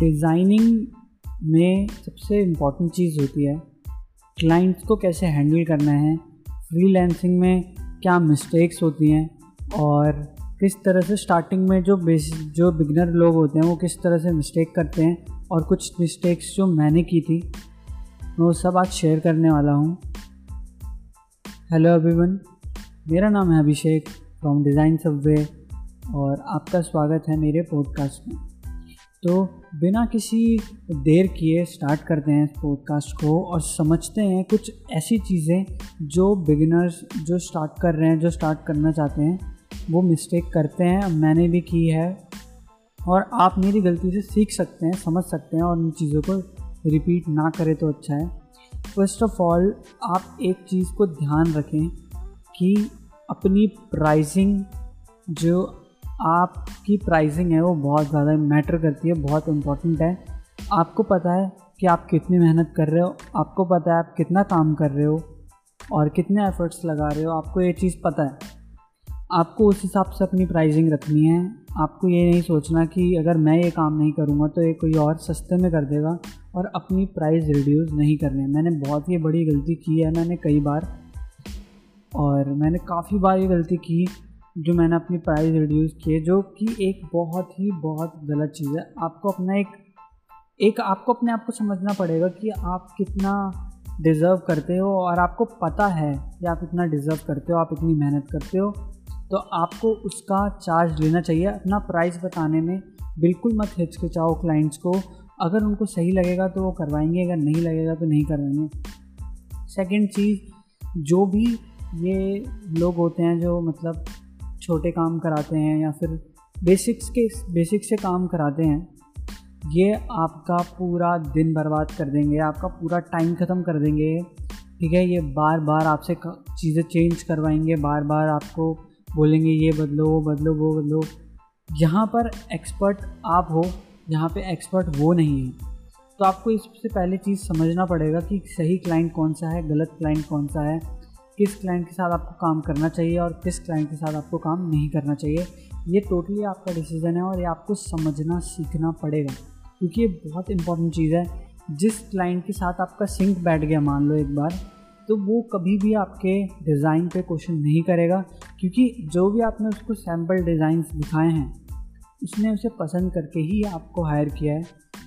Designing में सबसे important चीज़ होती है क्लाइंट्स को कैसे हैंडल करना है फ्रीलांसिंग में क्या मिस्टेक्स होती हैं और किस तरह से स्टार्टिंग में जो बेस जो बिगनर लोग होते हैं वो किस तरह से मिस्टेक करते हैं और कुछ मिस्टेक्स जो मैंने की थी मैं वो सब आज शेयर करने वाला हूँ। हेलो एवरीवन मेरा नाम है अभिषेक फ्रॉम डिज़ाइन सबवे और आपका स्वागत है मेरे पॉडकास्ट में। तो बिना किसी देर किए स्टार्ट करते हैं इस पॉडकास्ट को और समझते हैं कुछ ऐसी चीज़ें जो बिगिनर्स जो स्टार्ट कर रहे हैं, जो स्टार्ट करना चाहते हैं, वो मिस्टेक करते हैं मैंने भी की है और आप मेरी गलती से सीख सकते हैं, समझ सकते हैं और इन चीज़ों को रिपीट ना करें तो अच्छा है। फ़र्स्ट ऑफ़ ऑल आप एक चीज़ को ध्यान रखें कि अपनी प्राइसिंग जो आपकी प्राइसिंग है वो बहुत ज़्यादा मैटर करती है, बहुत इम्पोर्टेंट है। आपको पता है कि आप कितनी मेहनत कर रहे हो, आपको पता है आप कितना काम कर रहे हो और कितने एफर्ट्स लगा रहे हो। आपको ये चीज़ पता है। आपको उस हिसाब से अपनी प्राइसिंग रखनी है। आपको ये नहीं सोचना कि अगर मैं ये काम नहीं करूँगा तो ये कोई और सस्ते में कर देगा और अपनी प्राइस रिड्यूस नहीं करनी मैंने बहुत ही बड़ी गलती की है, मैंने कई बार और मैंने काफ़ी बार ये गलती की जो मैंने अपनी प्राइस रिड्यूस किए जो कि एक बहुत ही बहुत गलत चीज़ है। आपको अपना एक एक आपको अपने आप को समझना पड़ेगा कि आप कितना डिज़र्व करते हो और आपको पता है कि आप इतना डिज़र्व करते हो, आप इतनी मेहनत करते हो। तो आपको उसका चार्ज लेना चाहिए। अपना प्राइस बताने में बिल्कुल मत हिचकिचाओ क्लाइंट्स को। अगर उनको सही लगेगा तो वो करवाएँगे, अगर नहीं लगेगा तो नहीं करवाएँगे। सेकंड चीज़, जो भी ये लोग होते हैं जो मतलब छोटे काम कराते हैं या फिर बेसिक्स के, बेसिक से काम कराते हैं, ये आपका पूरा दिन बर्बाद कर देंगे, आपका पूरा टाइम ख़त्म कर देंगे। ठीक है, ये बार बार आपसे चीज़ें चेंज करवाएँगे बार बार आपको बोलेंगे ये बदलो, वो बदलो वो बदलो। यहाँ पर एक्सपर्ट आप हो, यहाँ पे एक्सपर्ट वो नहीं है। तो आपको इससे पहले चीज़ समझना पड़ेगा कि सही क्लाइंट कौन सा है, गलत क्लाइंट कौन सा है। किस क्लाइंट के साथ आपको काम करना चाहिए और किस क्लाइंट के साथ आपको काम नहीं करना चाहिए, ये टोटली आपका डिसीज़न है और ये आपको समझना, सीखना पड़ेगा। क्योंकि ये बहुत इंपॉर्टेंट चीज़ है। जिस क्लाइंट के साथ आपका सिंक बैठ गया, मान लो एक बार तो वो कभी भी आपके डिज़ाइन पे क्वेश्चन नहीं करेगा। क्योंकि जो भी आपने उसको सैंपल डिज़ाइंस दिखाए हैं, उसने उसे पसंद करके ही आपको हायर किया है।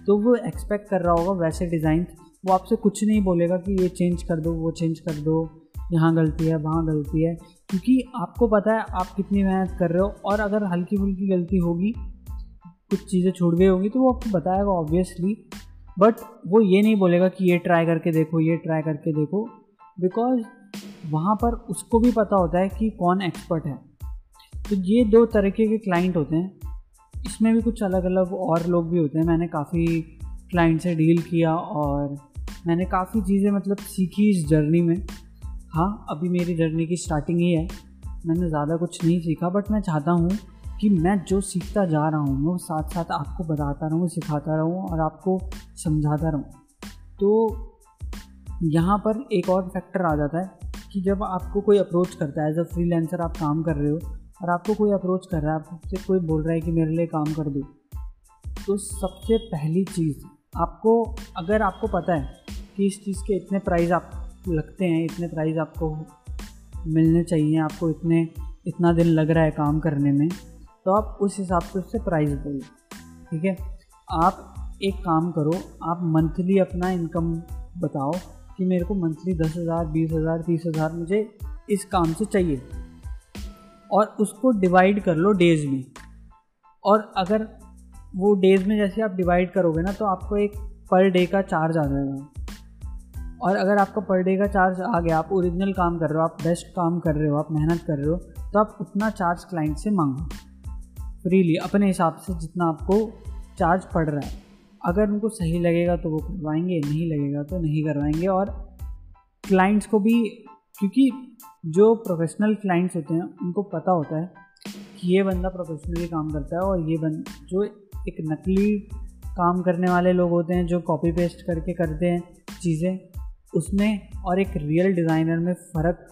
तो वो एक्सपेक्ट कर रहा होगा वैसे डिज़ाइन वो आपसे कुछ नहीं बोलेगा कि ये चेंज कर दो, वो चेंज कर दो। यहाँ गलती है, वहाँ गलती है। क्योंकि आपको पता है आप कितनी मेहनत कर रहे हो और अगर हल्की फुल्की गलती होगी, कुछ चीज़ें छूट गई होगी तो वो आपको बताएगा ऑब्वियसली बट वो ये नहीं बोलेगा कि ये ट्राई करके देखो, ये ट्राई करके देखो। बिकॉज़ वहाँ पर उसको भी पता होता है कि कौन एक्सपर्ट है। तो ये दो तरीके के क्लाइंट होते हैं। इसमें भी कुछ अलग अलग और लोग भी होते हैं। मैंने काफ़ी क्लाइंट से डील किया और मैंने काफ़ी चीज़ें मतलब सीखी इस जर्नी में। हाँ अभी मेरी जर्नी की स्टार्टिंग ही है। मैंने ज़्यादा कुछ नहीं सीखा बट मैं चाहता हूँ कि मैं जो सीखता जा रहा हूँ वो साथ साथ आपको बताता रहूँ, सिखाता रहूँ और आपको समझाता रहूँ। तो यहाँ पर एक और फैक्टर आ जाता है कि जब आपको कोई अप्रोच करता है एज अ फ्रीलांसर आप काम कर रहे हो और आपको कोई अप्रोच कर रहा है आपसे कोई बोल रहा है कि मेरे लिए काम कर दो तो सबसे पहली चीज़ आपको, अगर आपको पता है कि इस चीज़ के इतने प्राइस आप लगते हैं, इतने प्राइस आपको मिलने चाहिए, आपको इतने, इतना दिन लग रहा है काम करने में तो आप उस हिसाब से उससे प्राइस बोलो, ठीक है? आप एक काम करो, आप मंथली अपना इनकम बताओ कि मेरे को मंथली दस हज़ार, बीस हज़ार, तीस हज़ार मुझे इस काम से चाहिए और उसको डिवाइड कर लो डेज़ में। और अगर वो डेज़ में जैसे आप डिवाइड करोगे ना तो आपको एक पर डे का चार्ज आ जाएगा। और अगर आपका पर डे का चार्ज आ गया, आप ओरिजिनल काम कर रहे हो, आप बेस्ट काम कर रहे हो, आप मेहनत कर रहे हो तो आप उतना चार्ज क्लाइंट से मांगो। फ्रीली अपने हिसाब से जितना आपको चार्ज पड़ रहा है। अगर उनको सही लगेगा तो वो करवाएँगे, नहीं लगेगा तो नहीं करवाएँगे। और क्लाइंट्स को भी, क्योंकि जो प्रोफेशनल क्लाइंट्स होते हैं, उनको पता होता है कि ये बंदा प्रोफेशनली काम करता है और ये बंद जो एक नकली काम करने वाले लोग होते हैं, जो कॉपी पेस्ट करके करते हैं चीज़ें उसमें और एक रियल डिज़ाइनर में फ़र्क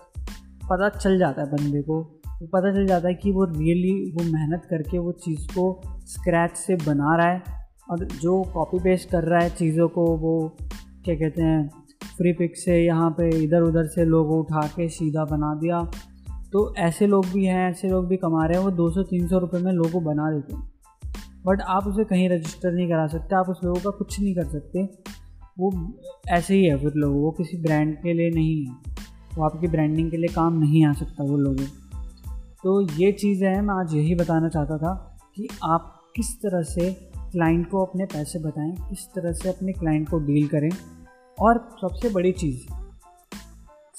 पता चल जाता है बंदे को। वो पता चल जाता है कि वो रियली वो मेहनत करके वो चीज़ को स्क्रैच से बना रहा है और जो कॉपी पेस्ट कर रहा है चीज़ों को, वो क्या कहते हैं फ्री पिक से यहाँ पे इधर उधर से लोगो उठा के सीधा बना दिया। तो ऐसे लोग भी हैं, ऐसे लोग भी कमा रहे हैं, वो दो सौ, तीन सौ रुपये में लोगो बना देते हैं। बट आप उसे कहीं रजिस्टर नहीं करा सकते, आप उस लोगों का कुछ नहीं कर सकते। वो ऐसे ही है फिर लोग, वो किसी ब्रांड के लिए नहीं है। वो आपकी ब्रांडिंग के लिए काम नहीं आ सकता वो लोगों। तो ये चीज़ है, मैं आज यही बताना चाहता था कि आप किस तरह से क्लाइंट को अपने पैसे बताएँ, किस तरह से अपने क्लाइंट को डील करें। और सबसे बड़ी चीज़,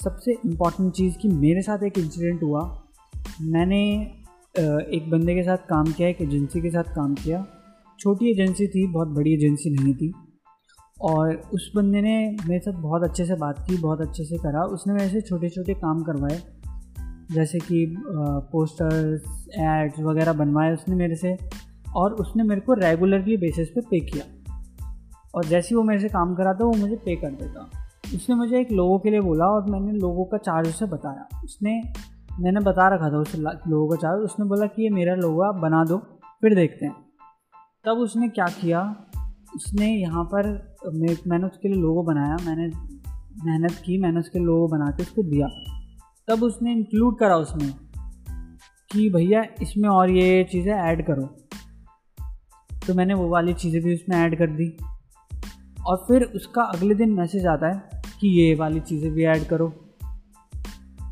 सबसे इंपॉर्टेंट चीज़ कि मेरे साथ एक इंसिडेंट हुआ। मैंने एक बंदे के साथ काम किया, एक एजेंसी के साथ काम किया। छोटी एजेंसी थी, बहुत बड़ी एजेंसी नहीं थी। और उस बंदे ने मेरे साथ बहुत अच्छे से बात की, बहुत अच्छे से करा। उसने मेरे से छोटे छोटे काम करवाए, जैसे कि पोस्टर्स एड्स वगैरह बनवाए उसने मेरे से और उसने मेरे को रेगुलरली बेसिस पे पे किया। और जैसे वो मेरे से काम कराता, वो मुझे पे कर देता। उसने मुझे एक लोगों के लिए बोला और मैंने लोगों का चार्ज उसे बताया। उसने, मैंने बता रखा था उस लोगों का चार्ज उसने बोला कि ये मेरा लोगो, आप बना दो, फिर देखते हैं। तब उसने क्या किया? उसने यहाँ पर मैंने उसके लिए लोगो बनाया, मैंने मेहनत की, मैंने उसके लोगो बना के उसको दिया। तब उसने इंक्लूड करा उसमें कि भैया इसमें और ये चीज़ें ऐड करो। तो मैंने वो वाली चीज़ें भी उसमें ऐड कर दी। और फिर उसका अगले दिन मैसेज आता है कि ये वाली चीज़ें भी ऐड करो।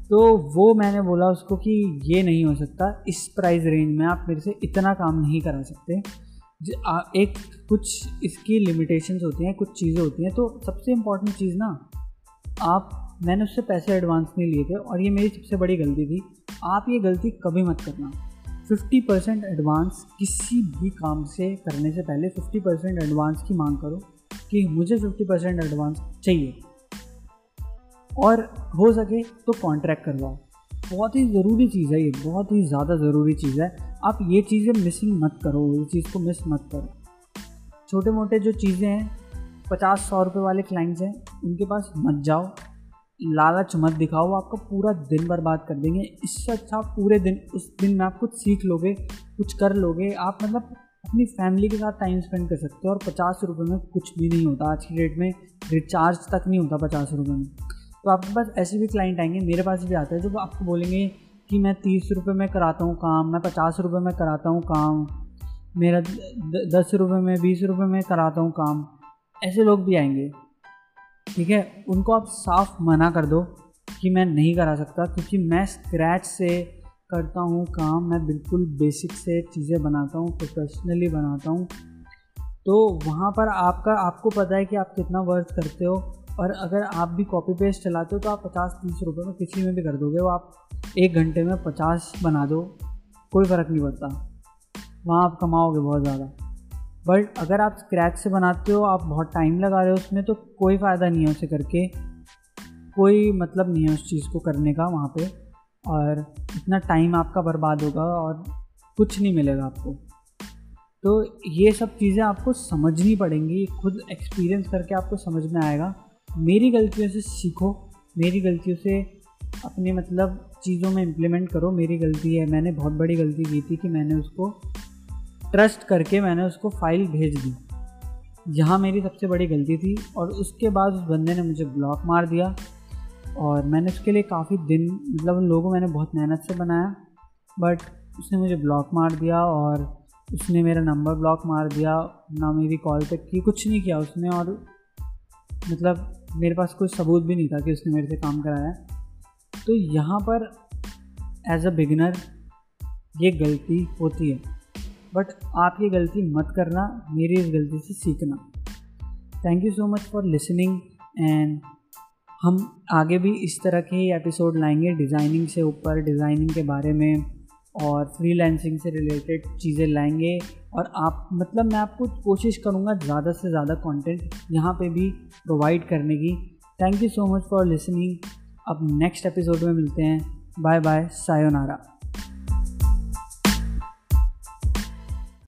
तो वो मैंने बोला उसको कि ये नहीं हो सकता, इस प्राइस रेंज में आप मेरे से इतना काम नहीं करा सकते। एक, कुछ इसकी लिमिटेशंस होती हैं, कुछ चीज़ें होती हैं तो सबसे इंपॉर्टेंट चीज़ ना, आप, मैंने उससे पैसे एडवांस नहीं लिए थे और ये मेरी सबसे बड़ी गलती थी, आप ये गलती कभी मत करना। 50 परसेंट एडवांस किसी भी काम से करने से पहले 50 परसेंट एडवांस की मांग करो कि मुझे 50 परसेंट एडवांस चाहिए। और हो सके तो कॉन्ट्रैक्ट करवाओ। बहुत ही ज़रूरी चीज़ है ये, बहुत ही ज़्यादा ज़रूरी चीज़ है। आप ये चीज़ें मिसिंग मत करो, ये चीज़ को मिस मत करो। छोटे मोटे जो चीज़ें हैं पचास सौ रुपये वाले क्लाइंट्स हैं, उनके पास मत जाओ। लालच मत दिखाओ, आपका पूरा दिन बर्बाद कर देंगे। इससे अच्छा पूरे दिन, उस दिन में आप कुछ सीख लोगे, कुछ कर लोगे। आप मतलब अपनी फैमिली के साथ टाइम स्पेंड कर सकते हो और पचास रुपये में कुछ भी नहीं होता। आज की डेट में रिचार्ज तक नहीं होता पचास रुपये में। तो आपके पास ऐसे भी क्लाइंट आएँगे, मेरे पास भी आते हैं, जो आपको बोलेंगे कि मैं तीस रुपये में कराता हूँ काम, मैं पचास रुपये में कराता हूँ काम, मेरा दस रुपये में, बीस रुपये में कराता हूँ काम, ऐसे लोग भी आएँगे। ठीक है? उनको आप साफ़ मना कर दो कि मैं नहीं करा सकता, क्योंकि मैं स्क्रैच से करता हूँ काम, मैं बिल्कुल बेसिक से चीज़ें बनाता हूँ प्रोफेशनली बनाता हूँ। तो वहाँ पर आपका, आपको पता है कि आप कितना वर्क करते हो, और अगर आप भी कॉपी पेस्ट चलाते हो तो आप पचास तीस रुपये में किसी में भी कर दोगे, वो आप एक घंटे में पचास बना दो, कोई फ़र्क नहीं पड़ता। वहाँ आप कमाओगे बहुत ज़्यादा। बट अगर आप स्क्रैच से बनाते हो, आप बहुत टाइम लगा रहे हो उसमें तो कोई फ़ायदा नहीं है उसे करके। कोई मतलब नहीं है उस चीज़ को करने का वहाँ पे। और इतना टाइम आपका बर्बाद होगा और कुछ नहीं मिलेगा आपको। तो ये सब चीज़ें आपको समझनी पड़ेंगी। खुद एक्सपीरियंस करके आपको समझ में आएगा। मेरी गलतियों से सीखो। मेरी गलतियों से अपने मतलब चीज़ों में इम्प्लीमेंट करो, मेरी गलती है। मैंने बहुत बड़ी गलती की थी कि मैंने उसको ट्रस्ट करके मैंने उसको फ़ाइल भेज दी। यहाँ मेरी सबसे बड़ी गलती थी और उसके बाद उस बंदे ने मुझे ब्लॉक मार दिया और मैंने उसके लिए काफ़ी दिन मतलब उन लोगों मैंने बहुत मेहनत से बनाया बट उसने मुझे ब्लॉक मार दिया और उसने मेरा नंबर ब्लॉक मार दिया, ना मेरी कॉल तक की, कुछ नहीं किया उसने और मतलब मेरे पास कोई सबूत भी नहीं था कि उसने मेरे से काम कराया। तो यहाँ पर एज अ बिगिनर ये गलती होती है। बट आप ये गलती मत करना, मेरी इस गलती से सीखना। Thank you so much for listening and हम आगे भी इस तरह के ही एपिसोड लाएँगे डिज़ाइनिंग से ऊपर डिज़ाइनिंग के बारे में और फ्रीलैंसिंग से रिलेटेड चीज़ें लाएँगे। और आप मतलब मैं आपको कोशिश करूँगा ज़्यादा से ज़्यादा कंटेंट यहाँ पे भी प्रोवाइड करने की। Thank you so much for listening अब नेक्स्ट एपिसोड में मिलते हैं। Bye bye sayonara